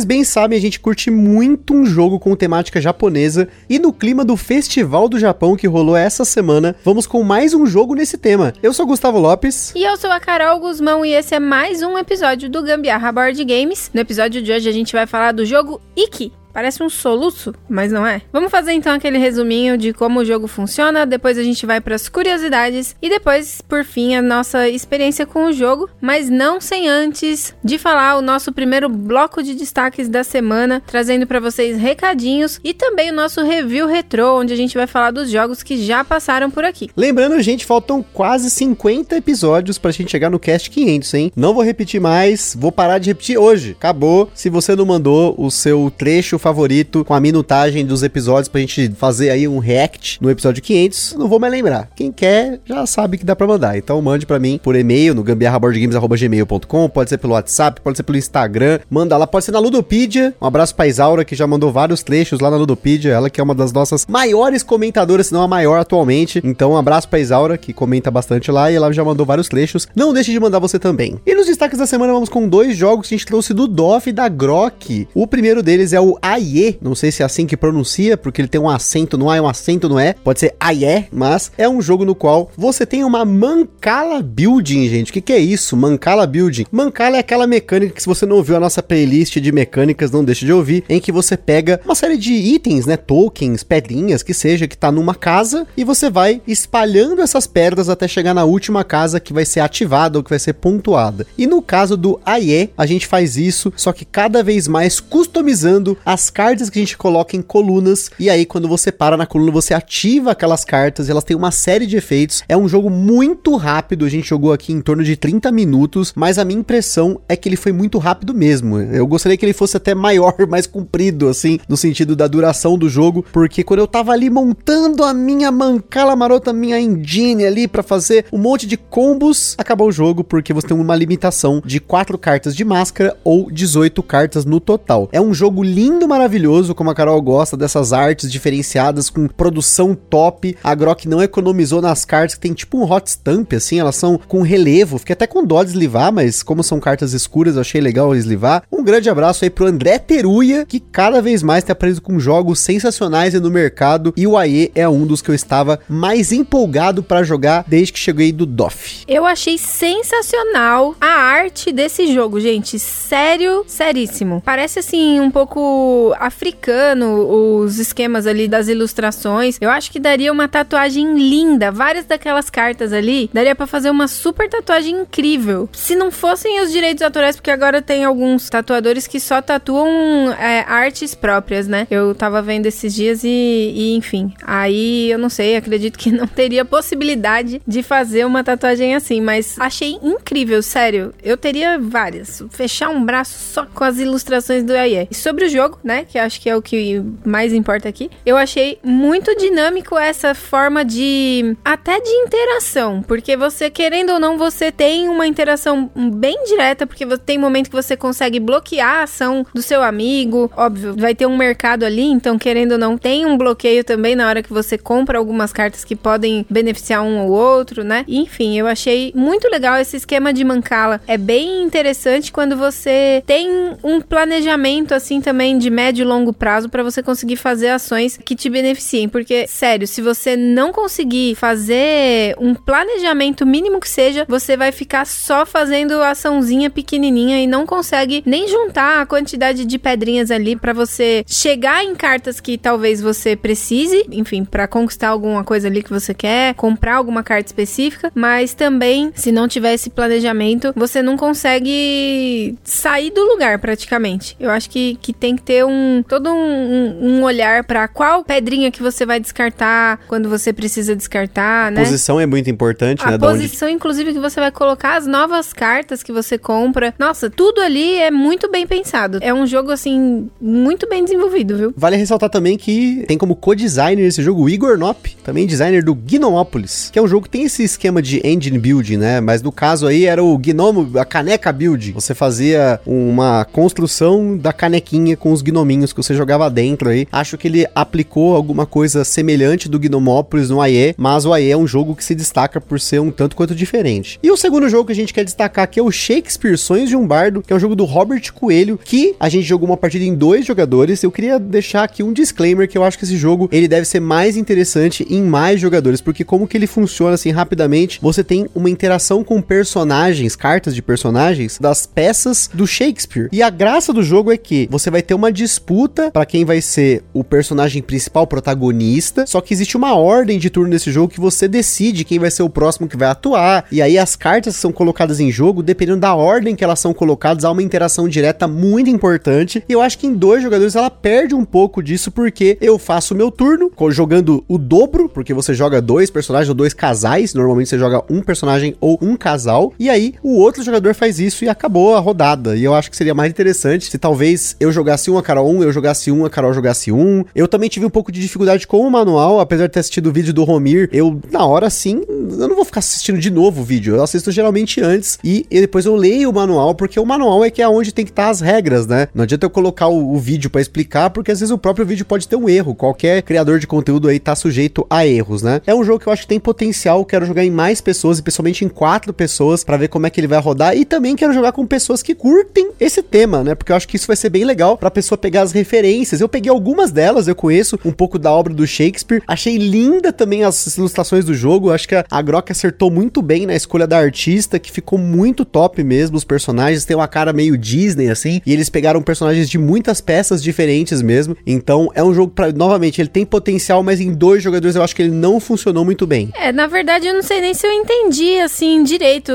Vocês bem sabem, a gente curte muito um jogo com temática japonesa e no clima do Festival do Japão que rolou essa semana, vamos com mais um jogo nesse tema. Eu sou Gustavo Lopes. E eu sou a Carol Guzmão e esse é mais um episódio do Gambiarra Board Games. No episódio de hoje a gente vai falar do jogo Iki, Parece um soluço, mas não é. Vamos fazer então aquele resuminho de como o jogo funciona, depois a gente vai para as curiosidades e depois, por fim, a nossa experiência com o jogo, mas não sem antes de falar o nosso primeiro bloco de destaques da semana, trazendo para vocês recadinhos e também o nosso review retrô, onde a gente vai falar dos jogos que já passaram por aqui. Lembrando, gente, faltam quase 50 episódios pra gente chegar no cast 500, hein? Não vou repetir mais, vou parar de repetir hoje. Acabou. Se você não mandou o seu trecho favorito com a minutagem dos episódios pra gente fazer aí um react no episódio 500, não vou mais lembrar. Quem quer já sabe que dá pra mandar. Então mande pra mim por e-mail no gambiarraboardgames.gmail.com, pode ser pelo WhatsApp, pode ser pelo Instagram, manda lá, pode ser na Ludopedia. Um abraço pra Isaura que já mandou vários trechos lá na Ludopedia, ela que é uma das nossas maiores comentadoras, se não a maior atualmente. Então um abraço pra Isaura que comenta bastante lá e ela já mandou vários trechos. Não deixe de mandar você também. E nos destaques da semana vamos com dois jogos que a gente trouxe do DOF e da Grok. O primeiro deles é o Aie, não sei se é assim que pronuncia, porque ele tem um acento no A e um acento no E, pode ser Aie, mas é um jogo no qual você tem uma Mancala Building, gente. O que, que é isso? Mancala Building. Mancala é aquela mecânica que se você não ouviu a nossa playlist de mecânicas, não deixe de ouvir, em que você pega uma série de itens, né, tokens, pedrinhas, que seja, que tá numa casa, e você vai espalhando essas pedras até chegar na última casa que vai ser ativada ou que vai ser pontuada. E no caso do Aie, a gente faz isso, só que cada vez mais customizando as cartas que a gente coloca em colunas, e aí quando você para na coluna, você ativa aquelas cartas, elas têm uma série de efeitos. É um jogo muito rápido, a gente jogou aqui em torno de 30 minutos, mas a minha impressão é que ele foi muito rápido mesmo. Eu gostaria que ele fosse até maior, mais comprido, assim, no sentido da duração do jogo, porque quando eu tava ali montando a minha mancala marota, minha engine ali para fazer um monte de combos, acabou o jogo porque você tem uma limitação de 4 cartas de máscara ou 18 cartas no total. É um jogo lindo, maravilhoso, como a Carol gosta dessas artes diferenciadas com produção top. A Grok não economizou nas cartas que tem tipo um hot stamp assim, elas são com relevo. Fiquei até com dó de eslivar, mas como são cartas escuras, achei legal eslivar. Um grande abraço aí pro André Teruia, que cada vez mais tem aprendido com jogos sensacionais no mercado e o AE é um dos que eu estava mais empolgado para jogar desde que cheguei do DOF. Eu achei sensacional a arte desse jogo, gente. Sério, seríssimo. Parece assim um pouco africano os esquemas ali das ilustrações. Eu acho que daria uma tatuagem linda. Várias daquelas cartas ali daria para fazer uma super tatuagem incrível. Se não fossem os direitos autorais, porque agora tem alguns tatuadores que só tatuam é, artes próprias, né? Eu tava vendo esses dias e, e, enfim. Aí eu não sei, acredito que não teria possibilidade de fazer uma tatuagem assim, mas achei incrível, sério. Eu teria várias. Fechar um braço só com as ilustrações do Aie. E sobre o jogo? Que acho que é o que mais importa aqui. Eu achei muito dinâmico essa forma de. até de interação. Porque você, querendo ou não, você tem uma interação bem direta, porque tem momento que você consegue bloquear a ação do seu amigo. Óbvio, vai ter um mercado ali, então, querendo ou não, tem um bloqueio também na hora que você compra algumas cartas que podem beneficiar um ou outro, né? Enfim, eu achei muito legal esse esquema de mancala. É bem interessante quando você tem um planejamento assim também de médio e longo prazo para você conseguir fazer ações que te beneficiem, porque sério, se você não conseguir fazer um planejamento mínimo que seja, você vai ficar só fazendo açãozinha pequenininha e não consegue nem juntar a quantidade de pedrinhas ali para você chegar em cartas que talvez você precise, enfim, para conquistar alguma coisa ali que você quer, comprar alguma carta específica, mas também, se não tiver esse planejamento, você não consegue sair do lugar praticamente. Eu acho que, que tem que ter ter um todo um, um olhar para qual pedrinha que você vai descartar quando você precisa descartar, né? Posição é muito importante, A né? Onde- posição, inclusive, que você vai colocar, as novas cartas que você compra. Nossa, tudo ali é muito bem pensado. É um jogo, assim, muito bem desenvolvido, viu? Vale ressaltar também que tem como co-designer esse jogo o Igor Nop, também designer do Gnomopolis, que é um jogo que tem esse esquema de engine building, né? Mas no caso aí era o Gnomo, a caneca build. Você fazia uma construção da canequinha com os gnominhos que você jogava dentro aí. Acho que ele aplicou alguma coisa semelhante do Gnomopolis no AE, mas o AE é um jogo que se destaca por ser um tanto quanto diferente. E o segundo jogo que a gente quer destacar aqui é o Shakespeare Sonhos de um Bardo, que é um jogo do Robert Coelho, que a gente jogou uma partida em dois jogadores. Eu queria deixar aqui um disclaimer que eu acho que esse jogo ele deve ser mais interessante em mais jogadores, porque como que ele funciona assim rapidamente, você tem uma interação com personagens, cartas de personagens das peças do Shakespeare. E a graça do jogo é que você vai ter uma disputa para quem vai ser o personagem principal, protagonista, só que existe uma ordem de turno nesse jogo que você decide quem vai ser o próximo que vai atuar. E aí as cartas que são colocadas em jogo, dependendo da ordem que elas são colocadas, há uma interação direta muito importante. E eu acho que em dois jogadores ela perde um pouco disso porque eu faço o meu turno jogando o dobro, porque você joga dois personagens ou dois casais, normalmente você joga um personagem ou um casal, e aí o outro jogador faz isso e acabou a rodada. E eu acho que seria mais interessante se talvez eu jogasse um, a Carol um, eu jogasse um, a Carol jogasse um. Eu também tive um pouco de dificuldade com o manual, apesar de ter assistido o vídeo do Romir, eu na hora sim, eu não vou ficar assistindo de novo o vídeo, eu assisto geralmente antes e, e depois eu leio o manual, porque o manual é que é onde tem que estar as regras, né? Não adianta eu colocar o, o vídeo pra explicar, porque às vezes o próprio vídeo pode ter um erro. Qualquer criador de conteúdo aí tá sujeito a erros, né? É um jogo que eu acho que tem potencial, quero jogar em mais pessoas, e principalmente em quatro pessoas, pra ver como é que ele vai rodar, e também quero jogar com pessoas que curtem esse tema, né? Porque eu acho que isso vai ser bem legal pra pessoa pegar as referências. Eu peguei algumas delas, eu conheço um pouco da obra do Shakespeare, achei linda também as ilustrações do jogo, acho que a, a Grok acertou muito bem na escolha da artista, que ficou muito top mesmo, os personagens têm uma cara meio Disney, assim, e eles pegaram personagens de muitas peças diferentes mesmo, então é um jogo pra, novamente, ele tem potencial, mas em dois jogadores eu acho que ele não funcionou muito bem. É, na verdade, eu não sei nem se eu entendi, assim, direito.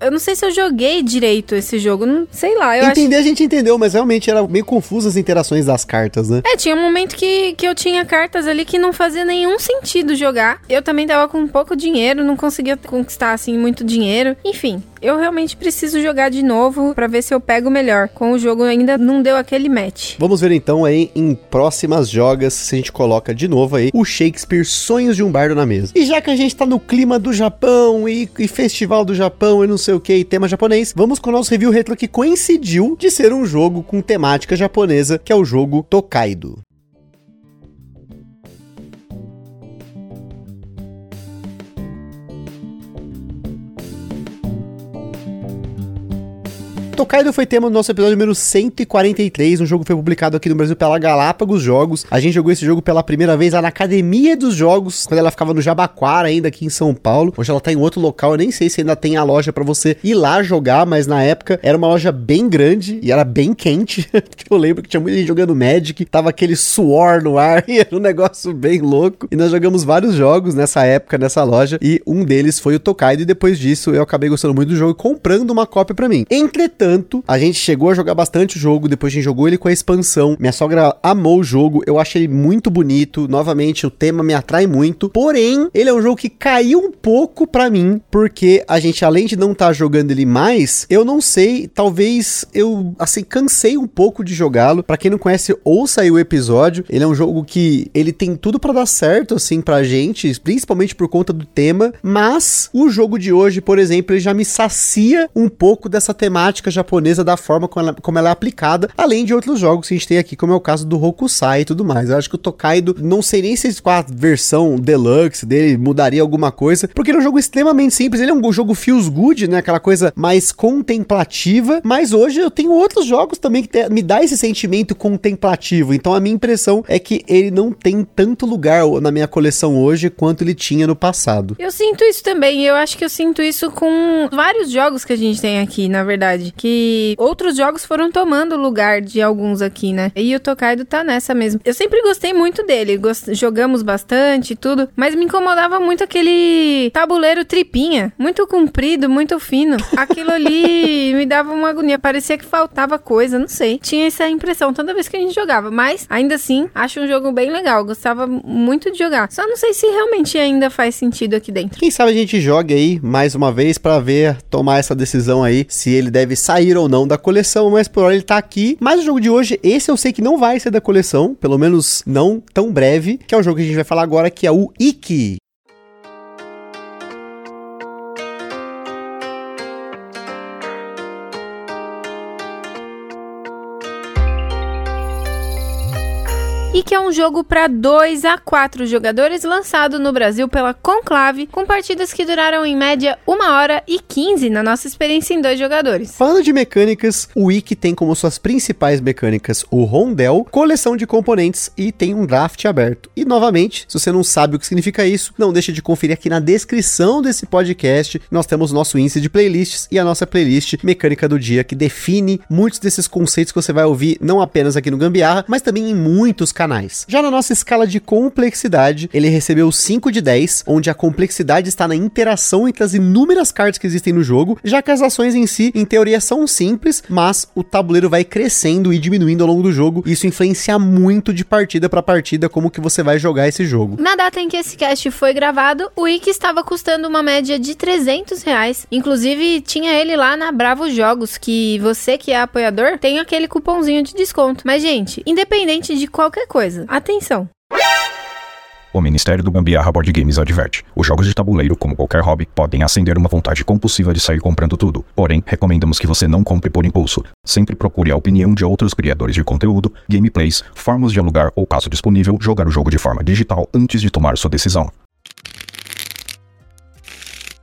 Eu não sei se eu joguei direito esse jogo. Não sei lá, eu acho. Entender a gente entendeu, mas realmente era meio confuso as interações das cartas, né? É, tinha um momento que, que eu tinha cartas ali que não fazia nenhum sentido jogar. Eu também tava com pouco dinheiro, não conseguia conquistar, assim, muito dinheiro. Enfim, eu realmente preciso jogar de novo pra ver se eu pego melhor. Com o jogo ainda não deu aquele match. Vamos ver então aí em próximas jogas se a gente coloca de novo aí o Shakespeare Sonhos de um Bardo na mesa. E já que a gente tá no clima do Japão e, e festival do Japão e não sei o que, e tema japonês, vamos com o nosso review retro que coincidiu de ser um jogo com temática japonesa, que é o jogo Tokaido. Tokaido foi tema do nosso episódio número 143. Um jogo foi publicado aqui no Brasil pela Galápagos Jogos. A gente jogou esse jogo pela primeira vez lá na Academia dos Jogos, quando ela ficava no Jabaquara, ainda aqui em São Paulo. Hoje ela tá em outro local. Eu nem sei se ainda tem a loja pra você ir lá jogar, mas na época era uma loja bem grande e era bem quente. eu lembro que tinha muita gente jogando Magic, tava aquele suor no ar e era um negócio bem louco. E nós jogamos vários jogos nessa época, nessa loja, e um deles foi o Tokaido. E depois disso eu acabei gostando muito do jogo e comprando uma cópia pra mim. Entretanto, a gente chegou a jogar bastante o jogo, depois a gente jogou ele com a expansão. Minha sogra amou o jogo, eu achei muito bonito. Novamente, o tema me atrai muito. Porém, ele é um jogo que caiu um pouco pra mim, porque a gente, além de não estar jogando ele mais, eu não sei, talvez eu, assim, cansei um pouco de jogá-lo. Pra quem não conhece, ouça aí o episódio. Ele é um jogo que ele tem tudo pra dar certo, assim, pra gente, principalmente por conta do tema. Mas o jogo de hoje, por exemplo, ele já me sacia um pouco dessa temática japonesa da forma como ela, como ela é aplicada, além de outros jogos que a gente tem aqui, como é o caso do Hokusai e tudo mais. Eu acho que o Tokaido, não sei nem se com a versão deluxe dele mudaria alguma coisa, porque ele é um jogo extremamente simples, ele é um jogo feels good, né, aquela coisa mais contemplativa, mas hoje eu tenho outros jogos também que te- me dá esse sentimento contemplativo, então a minha impressão é que ele não tem tanto lugar na minha coleção hoje quanto ele tinha no passado. Eu sinto isso também. Eu acho que eu sinto isso com vários jogos que a gente tem aqui, na verdade. que outros jogos foram tomando o lugar de alguns aqui, né? E o Tokaido tá nessa mesmo. Eu sempre gostei muito dele, gost... jogamos bastante e tudo, mas me incomodava muito aquele tabuleiro tripinha, muito comprido, muito fino. Aquilo ali me dava uma agonia, parecia que faltava coisa, não sei. Tinha essa impressão toda vez que a gente jogava, mas ainda assim, acho um jogo bem legal, gostava muito de jogar. Só não sei se realmente ainda faz sentido aqui dentro. Quem sabe a gente jogue aí mais uma vez para ver, tomar essa decisão aí, se ele deve sair ou não da coleção, mas por hora ele tá aqui. Mas o jogo de hoje, esse eu sei que não vai ser da coleção, pelo menos não tão breve, que é o jogo que a gente vai falar agora, que é o Iki. Que é um jogo para 2 a 4 jogadores lançado no Brasil pela Conclave, com partidas que duraram em média 1 hora e 15 na nossa experiência em dois jogadores. Falando de mecânicas, o Wiki tem como suas principais mecânicas o rondel, coleção de componentes e tem um draft aberto. E novamente, se você não sabe o que significa isso, não deixe de conferir aqui na descrição desse podcast. Nós temos nosso índice de playlists e a nossa playlist Mecânica do Dia, que define muitos desses conceitos que você vai ouvir não apenas aqui no Gambiarra, mas também em muitos canais Já na nossa escala de complexidade, ele recebeu 5 de 10, onde a complexidade está na interação entre as inúmeras cartas que existem no jogo, já que as ações em si, em teoria, são simples, mas o tabuleiro vai crescendo e diminuindo ao longo do jogo. Isso influencia muito de partida para partida como que você vai jogar esse jogo. Na data em que esse cast foi gravado, o Wiki estava custando uma média de 300 reais. Inclusive, tinha ele lá na Bravo Jogos, que você que é apoiador tem aquele cupomzinho de desconto. Mas, gente, independente de qualquer coisa. Atenção! O Ministério do Gambiarra Board Games adverte: os jogos de tabuleiro, como qualquer hobby, podem acender uma vontade compulsiva de sair comprando tudo. Porém, recomendamos que você não compre por impulso. Sempre procure a opinião de outros criadores de conteúdo, gameplays, formas de alugar ou, caso disponível, jogar o jogo de forma digital antes de tomar sua decisão.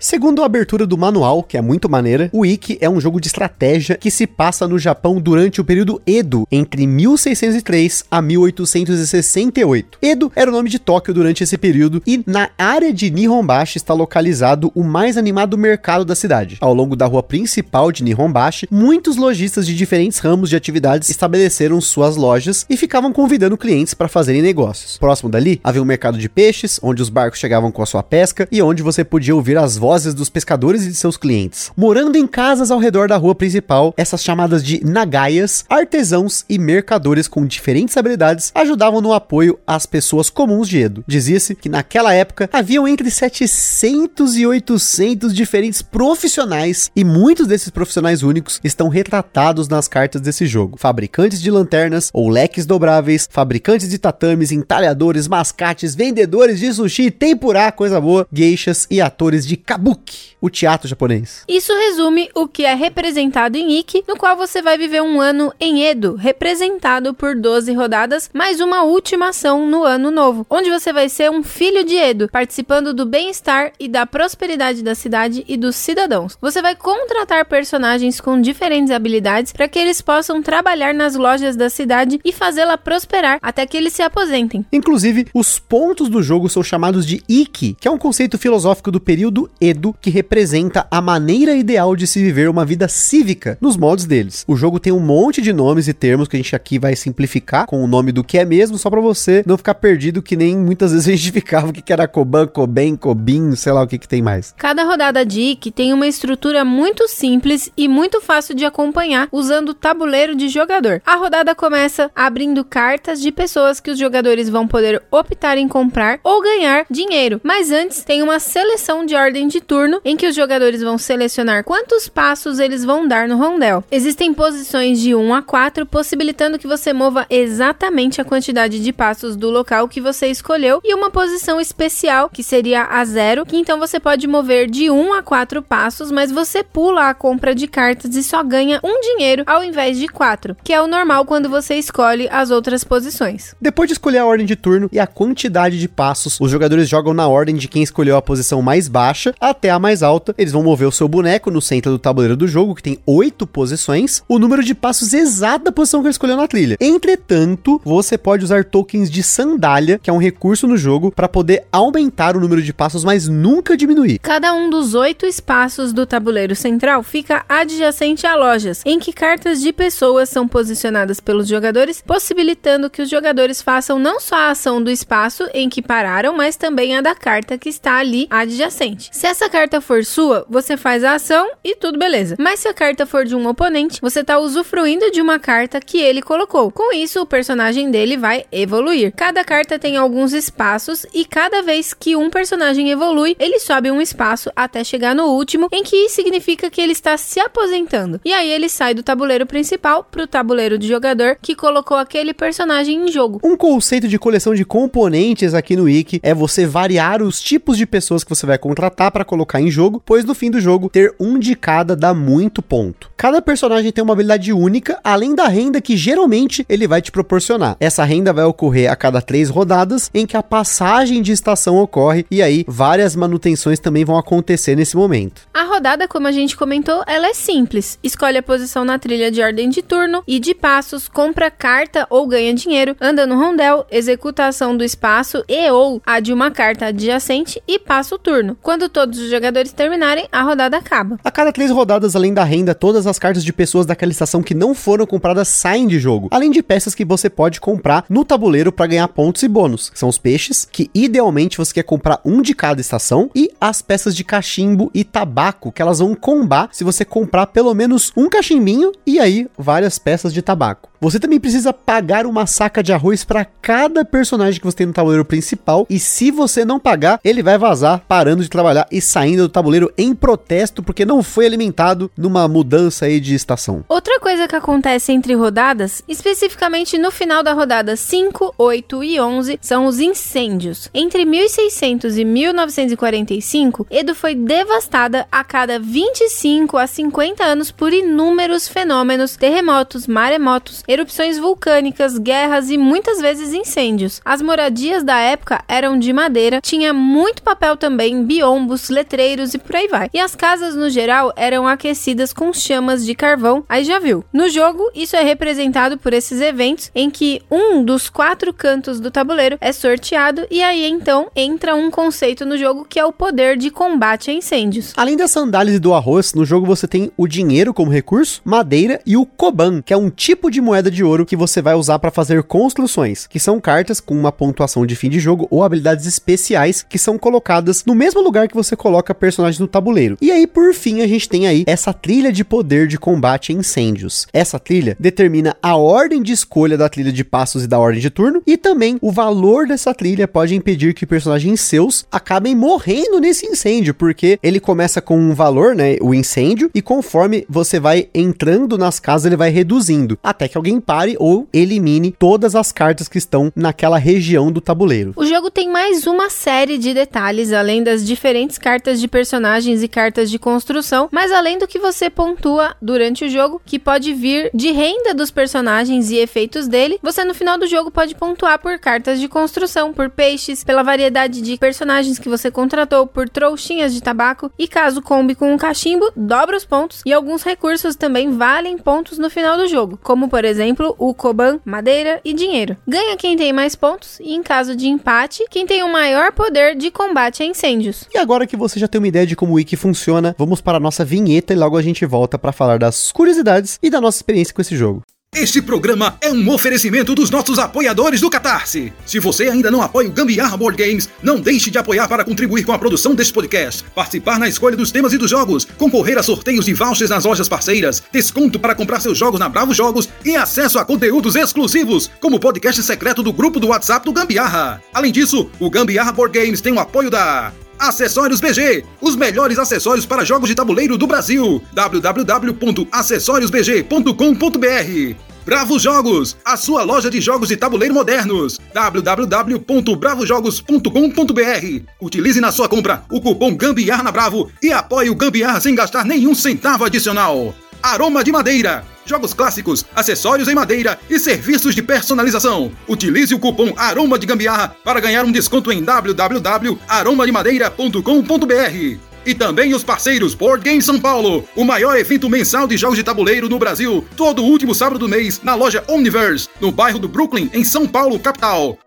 Segundo a abertura do manual, que é muito maneira, o Ikki é um jogo de estratégia que se passa no Japão durante o período Edo, entre 1603 a 1868. Edo era o nome de Tóquio durante esse período e na área de Nihonbashi está localizado o mais animado mercado da cidade. Ao longo da rua principal de Nihonbashi, muitos lojistas de diferentes ramos de atividades estabeleceram suas lojas e ficavam convidando clientes para fazerem negócios. Próximo dali, havia um mercado de peixes, onde os barcos chegavam com a sua pesca e onde você podia ouvir as vozes vozes dos pescadores e de seus clientes. Morando em casas ao redor da rua principal, essas chamadas de nagaias, artesãos e mercadores com diferentes habilidades ajudavam no apoio às pessoas comuns de Edo. Dizia-se que naquela época haviam entre 700 e 800 diferentes profissionais e muitos desses profissionais únicos estão retratados nas cartas desse jogo. Fabricantes de lanternas ou leques dobráveis, fabricantes de tatames, entalhadores, mascates, vendedores de sushi, tempurá, coisa boa, geixas e atores de cabelo kabuki, o teatro japonês. Isso resume o que é representado em Ikki, no qual você vai viver um ano em Edo, representado por 12 rodadas, mais uma última ação no ano novo, onde você vai ser um filho de Edo, participando do bem-estar e da prosperidade da cidade e dos cidadãos. Você vai contratar personagens com diferentes habilidades para que eles possam trabalhar nas lojas da cidade e fazê-la prosperar até que eles se aposentem. Inclusive, os pontos do jogo são chamados de Ikki, que é um conceito filosófico do período Edo enredo que representa a maneira ideal de se viver uma vida cívica nos moldes deles. O jogo tem um monte de nomes e termos que a gente aqui vai simplificar com o nome do que é mesmo, só para você não ficar perdido que nem muitas vezes a gente ficava o que era Koban, Koben, Kobin, sei lá o que que tem mais. Cada rodada de IK tem uma estrutura muito simples e muito fácil de acompanhar usando o tabuleiro de jogador. A rodada começa abrindo cartas de pessoas que os jogadores vão poder optar em comprar ou ganhar dinheiro, mas antes tem uma seleção de ordem de turno em que os jogadores vão selecionar quantos passos eles vão dar no rondel. Existem posições de 1 a 4, possibilitando que você mova exatamente a quantidade de passos do local que você escolheu, e uma posição especial, que seria a 0, que então você pode mover de 1 a 4 passos, mas você pula a compra de cartas e só ganha um dinheiro ao invés de 4, que é o normal quando você escolhe as outras posições. Depois de escolher a ordem de turno e a quantidade de passos, os jogadores jogam na ordem de quem escolheu a posição mais baixa, a até a mais alta. Eles vão mover o seu boneco no centro do tabuleiro do jogo, que tem oito posições, o número de passos exato da posição que ele escolheu na trilha. Entretanto, você pode usar tokens de sandália, que é um recurso no jogo, para poder aumentar o número de passos, mas nunca diminuir. Cada um dos oito espaços do tabuleiro central fica adjacente a lojas, em que cartas de pessoas são posicionadas pelos jogadores, possibilitando que os jogadores façam não só a ação do espaço em que pararam, mas também a da carta que está ali adjacente. Se essa carta for sua, você faz a ação e tudo beleza. Mas se a carta for de um oponente, você está usufruindo de uma carta que ele colocou. Com isso, o personagem dele vai evoluir. Cada carta tem alguns espaços e cada vez que um personagem evolui, ele sobe um espaço até chegar no último, em que significa que ele está se aposentando. E aí ele sai do tabuleiro principal para o tabuleiro de jogador que colocou aquele personagem em jogo. Um conceito de coleção de componentes aqui no Wiki é você variar os tipos de pessoas que você vai contratar para colocar em jogo, pois no fim do jogo ter um de cada dá muito ponto. Cada personagem tem uma habilidade única, além da renda que geralmente ele vai te proporcionar. Essa renda vai ocorrer a cada três rodadas, em que a passagem de estação ocorre e aí várias manutenções também vão acontecer nesse momento. A rodada, como a gente comentou, ela é simples. Escolhe a posição na trilha de ordem de turno e de passos, compra carta ou ganha dinheiro, anda no rondel, executa a ação do espaço e ou a de uma carta adjacente e passa o turno. Quando todos os jogadores terminarem, a rodada acaba. A cada três rodadas, além da renda, todas as cartas de pessoas daquela estação que não foram compradas saem de jogo, além de peças que você pode comprar no tabuleiro para ganhar pontos e bônus. São os peixes, que idealmente você quer comprar um de cada estação, e as peças de cachimbo e tabaco, que elas vão combar se você comprar pelo menos um cachimbinho e aí várias peças de tabaco. Você também precisa pagar uma saca de arroz para cada personagem que você tem no tabuleiro principal. E se você não pagar, ele vai vazar, parando de trabalhar e saindo do tabuleiro em protesto, porque não foi alimentado numa mudança aí de estação. Outra coisa que acontece entre rodadas, especificamente no final da rodada 5, 8 e 11, são os incêndios. Entre 1600 e 1945, Edo foi devastada a cada 25 a 50 anos por inúmeros fenômenos, terremotos, maremotos, erupções vulcânicas, guerras e muitas vezes incêndios. As moradias da época eram de madeira, tinha muito papel também, biombos, letreiros e por aí vai. E as casas no geral eram aquecidas com chamas de carvão, aí já viu. No jogo, isso é representado por esses eventos em que um dos quatro cantos do tabuleiro é sorteado e aí então entra um conceito no jogo que é o poder de combate a incêndios. Além das sandálias e do arroz, no jogo você tem o dinheiro como recurso, madeira e o koban, que é um tipo de moeda de ouro que você vai usar para fazer construções, que são cartas com uma pontuação de fim de jogo ou habilidades especiais que são colocadas no mesmo lugar que você coloca personagens no tabuleiro. E aí, por fim, a gente tem aí essa trilha de poder de combate a incêndios. Essa trilha determina a ordem de escolha da trilha de passos e da ordem de turno, e também o valor dessa trilha pode impedir que personagens seus acabem morrendo nesse incêndio, porque ele começa com um valor, né, o incêndio, e conforme você vai entrando nas casas, ele vai reduzindo, até que alguém pare ou elimine todas as cartas que estão naquela região do tabuleiro. O jogo tem mais uma série de detalhes, além das diferentes cartas de personagens e cartas de construção, mas além do que você pontua durante o jogo, que pode vir de renda dos personagens e efeitos dele, você no final do jogo pode pontuar por cartas de construção, por peixes, pela variedade de personagens que você contratou, por trouxinhas de tabaco, e caso combe com um cachimbo, dobra os pontos, e alguns recursos também valem pontos no final do jogo, como por exemplo o Koban, madeira e dinheiro. Ganha quem tem mais pontos, e em caso de empate, quem tem o maior poder de combate a incêndios. E agora que você já tem uma ideia de como o Wiki funciona, vamos para a nossa vinheta e logo a gente volta para falar das curiosidades e da nossa experiência com esse jogo. Este programa é um oferecimento dos nossos apoiadores do Catarse. Se você ainda não apoia o Gambiarra Board Games, não deixe de apoiar para contribuir com a produção deste podcast, participar na escolha dos temas e dos jogos, concorrer a sorteios de vouchers nas lojas parceiras, desconto para comprar seus jogos na Bravo Jogos e acesso a conteúdos exclusivos, como o podcast secreto do grupo do WhatsApp do Gambiarra. Além disso, o Gambiarra Board Games tem o apoio da Acessórios BG, os melhores acessórios para jogos de tabuleiro do Brasil. www.acessoriosbg.com.br Bravo Jogos, a sua loja de jogos de tabuleiro modernos. www.bravojogos.com.br. Utilize na sua compra o cupom Gambiarra na Bravo e apoie o Gambiarra sem gastar nenhum centavo adicional. Aroma de Madeira. Jogos clássicos, acessórios em madeira e serviços de personalização. Utilize o cupom Aroma de Gambiarra para ganhar um desconto em www.aromademadeira.com.br. E também os parceiros Board Game São Paulo, o maior evento mensal de jogos de tabuleiro no Brasil, todo último sábado do mês, na loja Omniverse, no bairro do Brooklyn, em São Paulo, capital.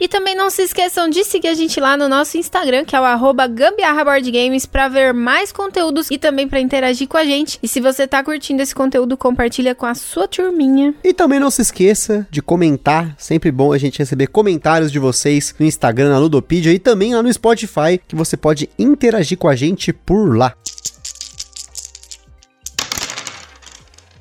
E também não se esqueçam de seguir a gente lá no nosso Instagram, que é o gambiarraboardgames, pra ver mais conteúdos e também para interagir com a gente. E se você tá curtindo esse conteúdo, compartilha com a sua turminha. E também não se esqueça de comentar, sempre bom a gente receber comentários de vocês no Instagram, na Ludopedia e também lá no Spotify, que você pode interagir com a gente por lá.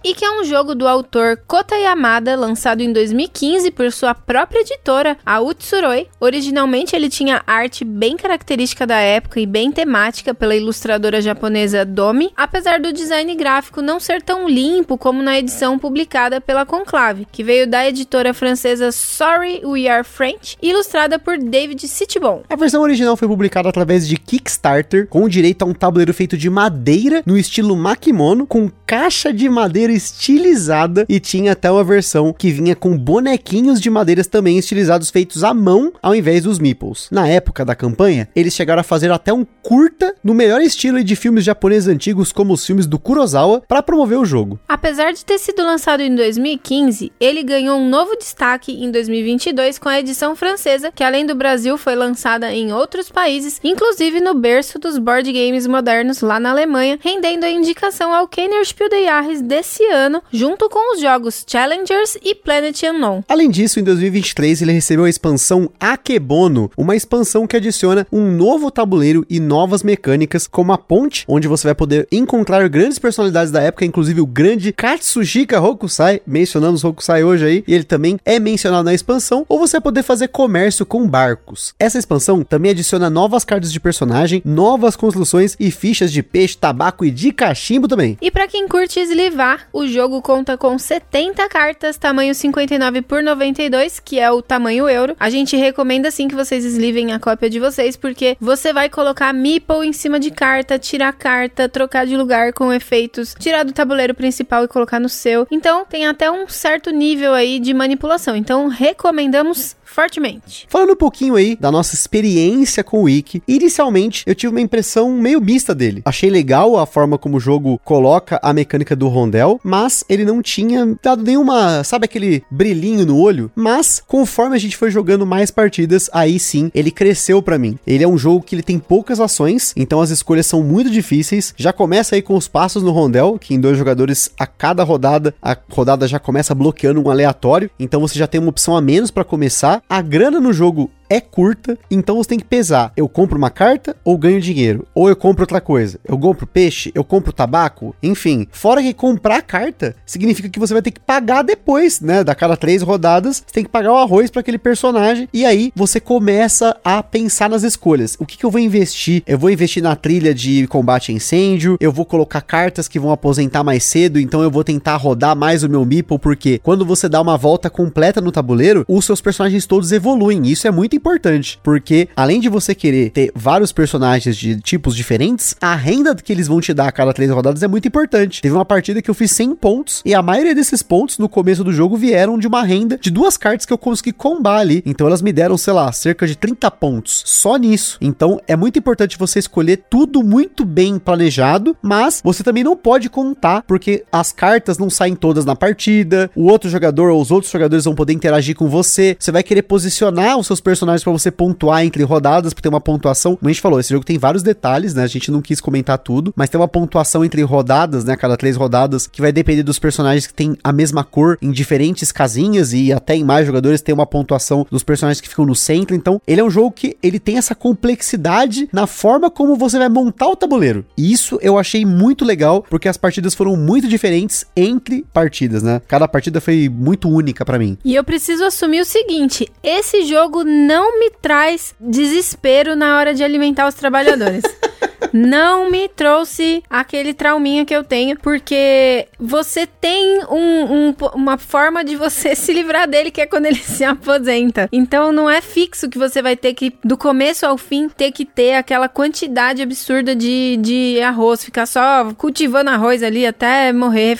E que é um jogo do autor Kota Yamada, lançado em 2015 por sua própria editora, a Utsuroi. Originalmente ele tinha arte bem característica da época e bem temática pela ilustradora japonesa Domi, apesar do design gráfico não ser tão limpo como na edição publicada pela Conclave, que veio da editora francesa Sorry We Are French, ilustrada por David Citibon. A versão original foi publicada através de Kickstarter, com direito a um tabuleiro feito de madeira no estilo makimono, com caixa de madeira estilizada e tinha até uma versão que vinha com bonequinhos de madeiras também estilizados feitos à mão ao invés dos meeples. Na época da campanha, eles chegaram a fazer até um curta no melhor estilo de filmes japoneses antigos como os filmes do Kurosawa para promover o jogo. Apesar de ter sido lançado em 2015, ele ganhou um novo destaque em 2022 com a edição francesa, que além do Brasil foi lançada em outros países, inclusive no berço dos board games modernos lá na Alemanha, rendendo a indicação ao Kenner Spiel des Jahres desse ano, junto com os jogos Challengers e Planet Unknown. Além disso, em 2023 ele recebeu a expansão Akebono, uma expansão que adiciona um novo tabuleiro e novas mecânicas, como a ponte, onde você vai poder encontrar grandes personalidades da época, inclusive o grande Katsushika Hokusai, mencionamos Hokusai hoje aí, e ele também é mencionado na expansão, ou você vai poder fazer comércio com barcos. Essa expansão também adiciona novas cartas de personagem, novas construções e fichas de peixe, tabaco e de cachimbo também. E para quem curte eslivar, o jogo conta com 70 cartas, tamanho 59 por 92, que é o tamanho euro. A gente recomenda sim que vocês eslivem a cópia de vocês, porque você vai colocar meeple em cima de carta, tirar carta, trocar de lugar com efeitos, tirar do tabuleiro principal e colocar no seu. Então tem até um certo nível aí de manipulação. Então recomendamos fortemente. Falando um pouquinho aí da nossa experiência com o Wiki, inicialmente eu tive uma impressão meio mista dele. Achei legal a forma como o jogo coloca a mecânica do rondel, mas ele não tinha dado nenhuma, sabe aquele brilhinho no olho? Mas conforme a gente foi jogando mais partidas, aí sim, ele cresceu para mim. Ele é um jogo que ele tem poucas ações, então as escolhas são muito difíceis. Já começa aí com os passos no rondel, que em dois jogadores a cada rodada, a rodada já começa bloqueando um aleatório, então você já tem uma opção a menos para começar. A grana no jogo é curta, então você tem que pesar. Eu compro uma carta ou ganho dinheiro? Ou eu compro outra coisa? Eu compro peixe? Eu compro tabaco? Enfim, fora que comprar carta significa que você vai ter que pagar depois, né? Da cada três rodadas, você tem que pagar o arroz para aquele personagem. E aí você começa a pensar nas escolhas. O que, que eu vou investir? Eu vou investir na trilha de combate a incêndio, eu vou colocar cartas que vão aposentar mais cedo, então eu vou tentar rodar mais o meu Meeple, porque quando você dá uma volta completa no tabuleiro, os seus personagens todos evoluem. Isso é muito importante, porque além de você querer ter vários personagens de tipos diferentes, a renda que eles vão te dar a cada três rodadas é muito importante. Teve uma partida que eu fiz 100 pontos e a maioria desses pontos no começo do jogo vieram de uma renda de duas cartas que eu consegui combar ali. Então elas me deram, sei lá, cerca de 30 pontos só nisso. Então é muito importante você escolher tudo muito bem planejado, mas você também não pode contar porque as cartas não saem todas na partida, o outro jogador ou os outros jogadores vão poder interagir com você, você vai querer posicionar os seus personagens personagens para você pontuar entre rodadas, pra ter uma pontuação. Como a gente falou, esse jogo tem vários detalhes, né? A gente não quis comentar tudo, mas tem uma pontuação entre rodadas, né? Cada três rodadas, que vai depender dos personagens que tem a mesma cor em diferentes casinhas e até em mais jogadores tem uma pontuação dos personagens que ficam no centro. Então, ele é um jogo que ele tem essa complexidade na forma como você vai montar o tabuleiro. E isso eu achei muito legal, porque as partidas foram muito diferentes entre partidas, né? Cada partida foi muito única para mim. E eu preciso assumir o seguinte: esse jogo não me traz desespero na hora de alimentar os trabalhadores. não me trouxe aquele trauminha que eu tenho, porque você tem um, um, uma forma de você se livrar dele, que é quando ele se aposenta. Então não é fixo que você vai ter que, do começo ao fim, ter que ter aquela quantidade absurda de, de arroz, ficar só cultivando arroz ali até morrer,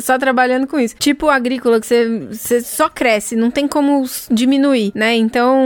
só trabalhando com isso. Tipo agrícola, que você, você só cresce, não tem como diminuir, né? Então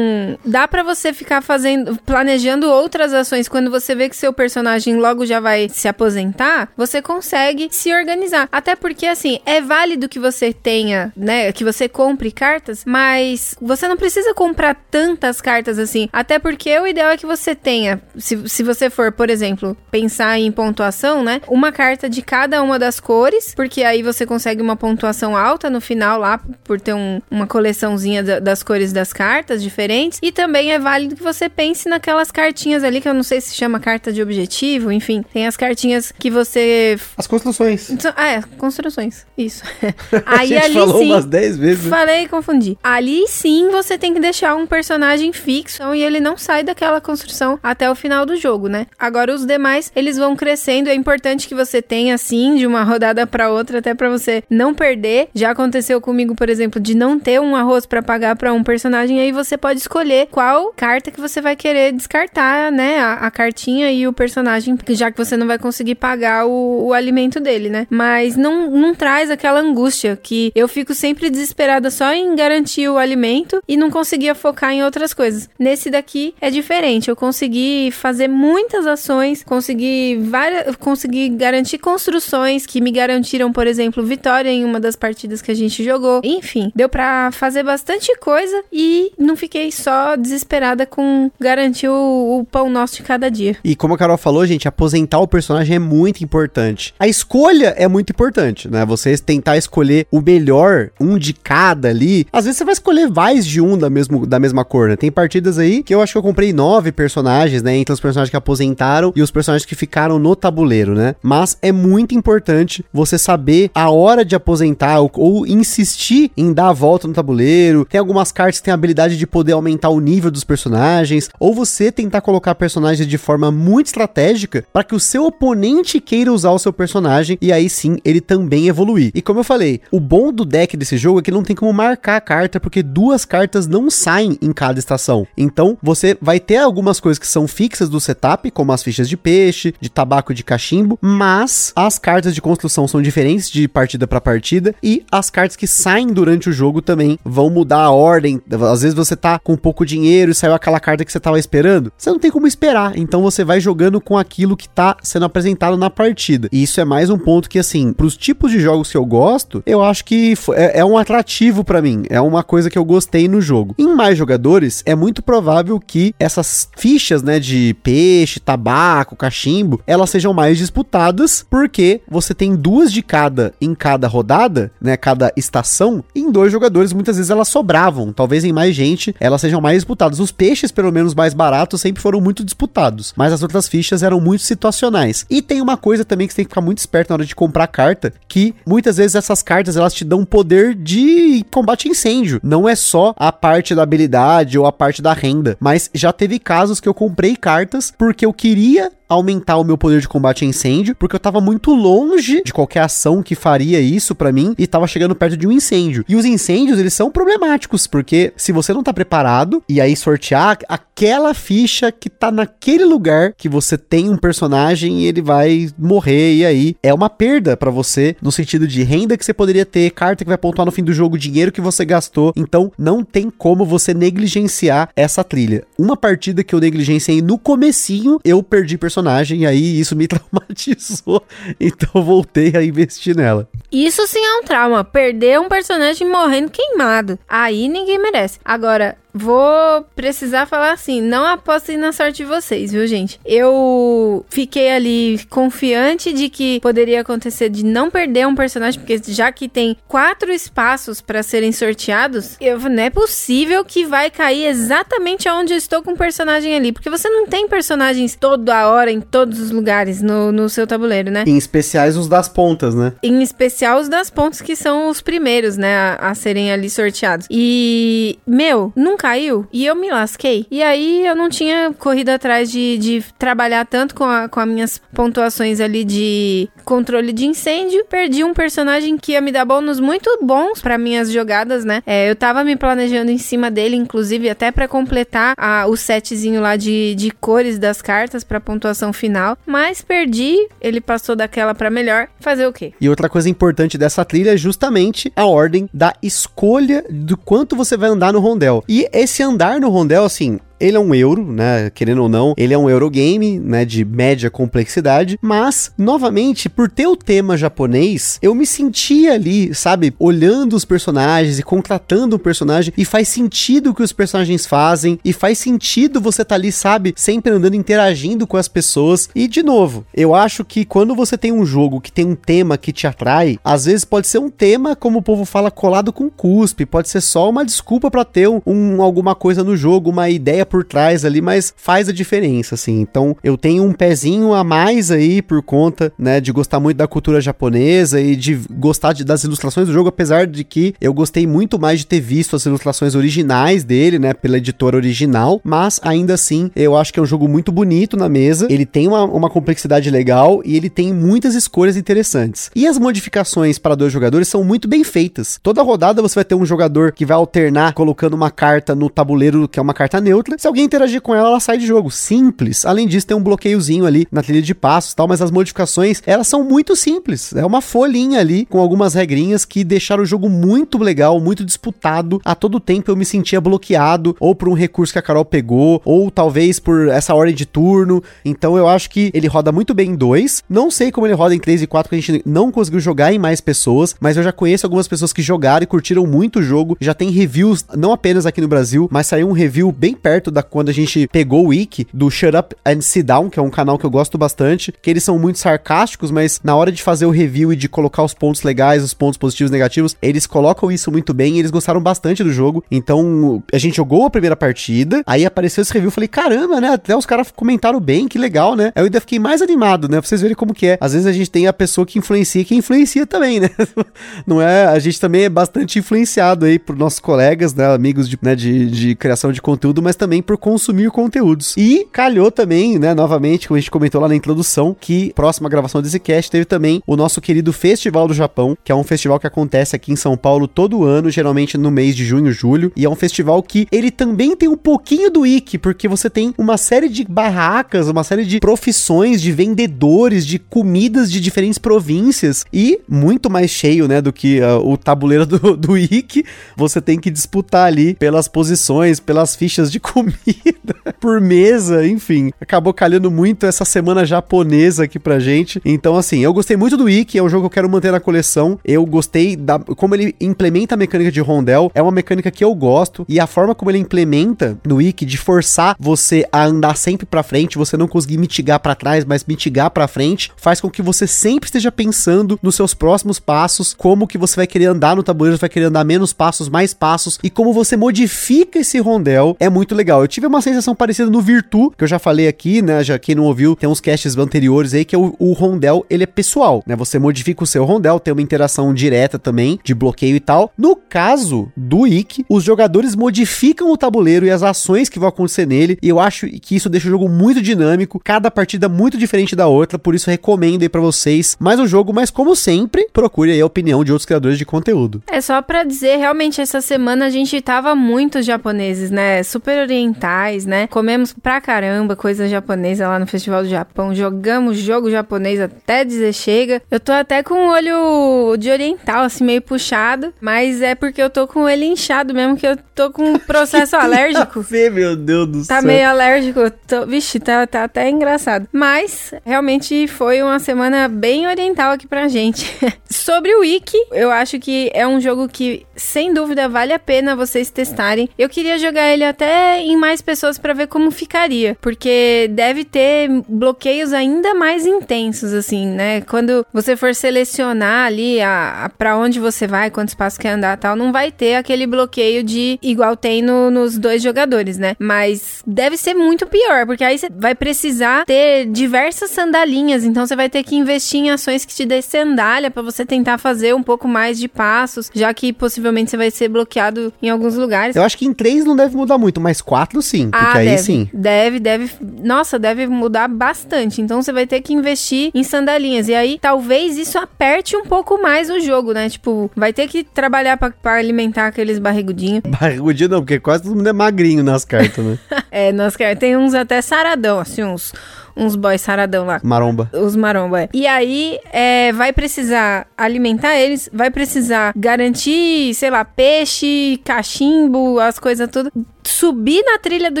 dá para você ficar fazendo, planejando outras ações quando você vê que seu personagem logo já vai se aposentar, você consegue se organizar. Até porque, assim, é válido que você tenha, né? Que você compre cartas, mas você não precisa comprar tantas cartas assim. Até porque o ideal é que você tenha, se, se você for, por exemplo, pensar em pontuação, né? Uma carta de cada uma das cores, porque aí você consegue uma pontuação alta no final lá, por ter um, uma coleçãozinha das cores das cartas diferentes. E também é válido que você pense naquelas cartinhas ali, que eu não sei se chama carta de objetivo, enfim. Tem as cartinhas que você. As construções. Ah, é, construções. Isso. Aí ali falou sim. umas 10 vezes. Falei e confundi. Ali sim você tem que deixar um personagem fixo e ele não sai daquela construção até o final do jogo, né? Agora os demais, eles vão crescendo. É importante que você tenha assim de uma rodada para outra até para você não perder. Já aconteceu comigo, por exemplo, de não ter um arroz para pagar para um personagem, aí você pode escolher qual carta que você vai querer descartar, né? A, a cartinha e o personagem, já que você não vai conseguir pagar o, o alimento dele, né? Mas não, não traz aquela angústia que eu fico sempre desesperada só em garantir o alimento e não conseguia focar em outras coisas. Nesse daqui é diferente. Eu consegui fazer muitas ações, consegui várias, consegui garantir construções que me garantiram, por exemplo, vitória em uma das partidas que a gente jogou. Enfim, deu para fazer bastante coisa e não fiquei só desesperada com garantir o, o pão nosso de cada dia. E como a Carol falou, gente, aposentar o personagem é muito importante. A escolha é muito importante, né? Vocês tentar escolher o melhor, um de cada ali. Às vezes você vai escolher mais de um da, mesmo, da mesma cor, né? Tem partidas aí que eu acho que eu comprei nove personagens, né? Entre os personagens que aposentaram e os personagens que ficaram no tabuleiro, né? Mas é muito importante você saber a hora de aposentar ou, ou insistir em dar a volta no tabuleiro. Tem algumas cartas que têm a habilidade de poder aumentar o nível dos personagens, ou você tentar colocar personagens de forma muito estratégica para que o seu oponente queira usar o seu personagem e aí sim ele também evoluir. E como eu falei, o bom do deck desse jogo é que não tem como marcar a carta porque duas cartas não saem em cada estação. Então você vai ter algumas coisas que são fixas do setup, como as fichas de peixe, de tabaco de cachimbo, mas as cartas de construção são diferentes de partida para partida e as cartas que saem durante o jogo também vão mudar a ordem. Às vezes você tá com pouco dinheiro e saiu aquela carta que você tava esperando. Você não tem como esperar, então você vai jogando com aquilo que tá sendo apresentado na partida. E isso é mais um ponto que assim, pros tipos de jogos que eu gosto, eu acho que é, é um atrativo para mim, é uma coisa que eu gostei no jogo. Em mais jogadores, é muito provável que essas fichas, né, de peixe, tabaco, cachimbo, elas sejam mais disputadas, porque você tem duas de cada em cada rodada, né, cada estação, em dois jogadores muitas vezes elas sobravam, talvez em mais gente elas sejam mais disputadas. Os peixes, pelo menos mais baratos, sempre foram muito disputados, mas as outras fichas eram muito situacionais. E tem uma coisa também que você tem que ficar muito esperto na hora de comprar carta, que muitas vezes essas cartas elas te dão poder de combate incêndio. Não é só a parte da habilidade ou a parte da renda, mas já teve casos que eu comprei cartas porque eu queria aumentar o meu poder de combate a incêndio, porque eu tava muito longe de qualquer ação que faria isso para mim e tava chegando perto de um incêndio. E os incêndios, eles são problemáticos, porque se você não tá preparado e aí sortear aquela ficha que tá naquele lugar que você tem um personagem e ele vai morrer e aí é uma perda para você no sentido de renda que você poderia ter, carta que vai pontuar no fim do jogo, dinheiro que você gastou. Então, não tem como você negligenciar essa trilha. Uma partida que eu negligenciei no comecinho, eu perdi personagem personagem, e aí isso me traumatizou. Então voltei a investir nela. Isso sim é um trauma. Perder um personagem morrendo queimado. Aí ninguém merece. Agora, Vou precisar falar assim, não apostem na sorte de vocês, viu, gente? Eu fiquei ali confiante de que poderia acontecer de não perder um personagem, porque já que tem quatro espaços para serem sorteados, eu, não é possível que vai cair exatamente aonde eu estou com o personagem ali, porque você não tem personagens toda hora em todos os lugares no, no seu tabuleiro, né? Em especiais os das pontas, né? Em especial os das pontas que são os primeiros, né, a, a serem ali sorteados. E, meu, nunca caiu e eu me lasquei. E aí eu não tinha corrido atrás de, de trabalhar tanto com, a, com as minhas pontuações ali de controle de incêndio. Perdi um personagem que ia me dar bônus muito bons para minhas jogadas, né? É, eu tava me planejando em cima dele, inclusive até para completar a, o setzinho lá de, de cores das cartas para pontuação final. Mas perdi, ele passou daquela para melhor. Fazer o quê? E outra coisa importante dessa trilha é justamente a ordem da escolha do quanto você vai andar no rondel. E esse andar no rondel, assim, ele é um euro, né? Querendo ou não, ele é um Eurogame, né? De média complexidade. Mas, novamente, por ter o tema japonês, eu me sentia ali, sabe? Olhando os personagens e contratando um personagem. E faz sentido o que os personagens fazem. E faz sentido você tá ali, sabe? Sempre andando, interagindo com as pessoas. E, de novo, eu acho que quando você tem um jogo que tem um tema que te atrai, às vezes pode ser um tema, como o povo fala, colado com cuspe. Pode ser só uma desculpa para ter um, um, alguma coisa no jogo, uma ideia por trás ali, mas faz a diferença, assim. Então, eu tenho um pezinho a mais aí por conta, né, de gostar muito da cultura japonesa e de gostar de, das ilustrações do jogo, apesar de que eu gostei muito mais de ter visto as ilustrações originais dele, né, pela editora original, mas ainda assim, eu acho que é um jogo muito bonito na mesa, ele tem uma, uma complexidade legal e ele tem muitas escolhas interessantes. E as modificações para dois jogadores são muito bem feitas. Toda rodada você vai ter um jogador que vai alternar colocando uma carta no tabuleiro que é uma carta neutra, se alguém interagir com ela, ela sai de jogo. Simples. Além disso, tem um bloqueiozinho ali na trilha de passos tal, mas as modificações, elas são muito simples. É uma folhinha ali com algumas regrinhas que deixaram o jogo muito legal, muito disputado. A todo tempo eu me sentia bloqueado, ou por um recurso que a Carol pegou, ou talvez por essa ordem de turno. Então eu acho que ele roda muito bem em 2. Não sei como ele roda em 3 e 4, porque a gente não conseguiu jogar em mais pessoas, mas eu já conheço algumas pessoas que jogaram e curtiram muito o jogo. Já tem reviews, não apenas aqui no Brasil, mas saiu um review bem perto da quando a gente pegou o wiki do Shut Up and Sit Down, que é um canal que eu gosto bastante, que eles são muito sarcásticos, mas na hora de fazer o review e de colocar os pontos legais, os pontos positivos e negativos, eles colocam isso muito bem e eles gostaram bastante do jogo. Então, a gente jogou a primeira partida, aí apareceu esse review, falei, caramba, né? Até os caras comentaram bem, que legal, né? Aí eu ainda fiquei mais animado, né? Pra vocês verem como que é. Às vezes a gente tem a pessoa que influencia que influencia também, né? Não é? A gente também é bastante influenciado aí por nossos colegas, né? Amigos de, né, de, de criação de conteúdo, mas também por consumir conteúdos. E calhou também, né, novamente, como a gente comentou lá na introdução, que próxima gravação desse cast teve também o nosso querido Festival do Japão, que é um festival que acontece aqui em São Paulo todo ano, geralmente no mês de junho, julho, e é um festival que ele também tem um pouquinho do Wiki, porque você tem uma série de barracas, uma série de profissões, de vendedores, de comidas de diferentes províncias, e muito mais cheio, né, do que uh, o tabuleiro do, do Wiki, você tem que disputar ali pelas posições, pelas fichas de comida por mesa, enfim. Acabou calhando muito essa semana japonesa aqui pra gente. Então, assim, eu gostei muito do Ikki, é um jogo que eu quero manter na coleção. Eu gostei da como ele implementa a mecânica de rondel, é uma mecânica que eu gosto e a forma como ele implementa no Ikki de forçar você a andar sempre para frente, você não conseguir mitigar para trás, mas mitigar para frente, faz com que você sempre esteja pensando nos seus próximos passos, como que você vai querer andar no tabuleiro, vai querer andar menos passos, mais passos e como você modifica esse rondel é muito legal. Eu tive uma sensação parecida no Virtu, que eu já falei aqui, né? Já quem não ouviu, tem uns casts anteriores aí que é o, o rondel, ele é pessoal, né? Você modifica o seu rondel, tem uma interação direta também, de bloqueio e tal. No caso do Ikki, os jogadores modificam o tabuleiro e as ações que vão acontecer nele, e eu acho que isso deixa o jogo muito dinâmico, cada partida muito diferente da outra, por isso recomendo aí para vocês mais um jogo, mas como sempre, procure aí a opinião de outros criadores de conteúdo. É só para dizer, realmente essa semana a gente tava muito japoneses, né? Super orientais, né? Comemos pra caramba coisa japonesa lá no Festival do Japão. Jogamos jogo japonês até dizer chega. Eu tô até com o olho de oriental, assim, meio puxado. Mas é porque eu tô com ele inchado mesmo, que eu tô com um processo alérgico. Ver, meu Deus do tá céu. Tá meio alérgico. Tô... Vixe, tá, tá até engraçado. Mas, realmente, foi uma semana bem oriental aqui pra gente. Sobre o Wiki, eu acho que é um jogo que, sem dúvida, vale a pena vocês testarem. Eu queria jogar ele até em em mais pessoas para ver como ficaria, porque deve ter bloqueios ainda mais intensos, assim, né? Quando você for selecionar ali a, a para onde você vai, quantos passos quer andar tal, não vai ter aquele bloqueio de igual tem no, nos dois jogadores, né? Mas deve ser muito pior, porque aí você vai precisar ter diversas sandalinhas, então você vai ter que investir em ações que te dê sandália para você tentar fazer um pouco mais de passos, já que possivelmente você vai ser bloqueado em alguns lugares. Eu acho que em três não deve mudar muito, mas quatro sim, porque ah, aí deve, sim. Deve, deve. Nossa, deve mudar bastante. Então você vai ter que investir em sandalinhas. E aí talvez isso aperte um pouco mais o jogo, né? Tipo, vai ter que trabalhar para alimentar aqueles barrigudinhos. Barrigudinho não, porque quase todo mundo é magrinho nas cartas, né? é, nas cartas. Tem uns até saradão, assim, uns uns boys saradão lá. Maromba. Os maromba, é. E aí, é, vai precisar alimentar eles, vai precisar garantir, sei lá, peixe, cachimbo, as coisas tudo subir na trilha do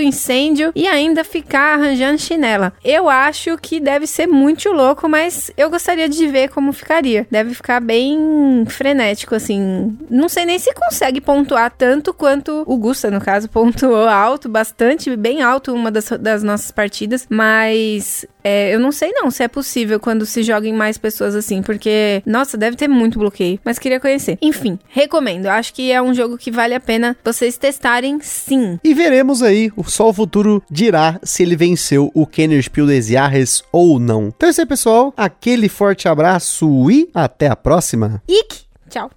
incêndio e ainda ficar arranjando chinela. Eu acho que deve ser muito louco, mas eu gostaria de ver como ficaria. Deve ficar bem frenético, assim. Não sei nem se consegue pontuar tanto quanto o Gusta, no caso, pontuou alto, bastante, bem alto uma das, das nossas partidas, mas é, eu não sei não se é possível quando se joga em mais pessoas assim, porque, nossa, deve ter muito bloqueio, mas queria conhecer. Enfim, recomendo. Acho que é um jogo que vale a pena vocês testarem sim. E veremos aí, só o futuro dirá se ele venceu o Kenner Spiel des Jahres ou não. Então é isso aí, pessoal. Aquele forte abraço e até a próxima. Ike! Tchau.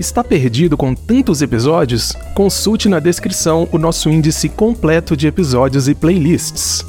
Está perdido com tantos episódios? Consulte na descrição o nosso índice completo de episódios e playlists.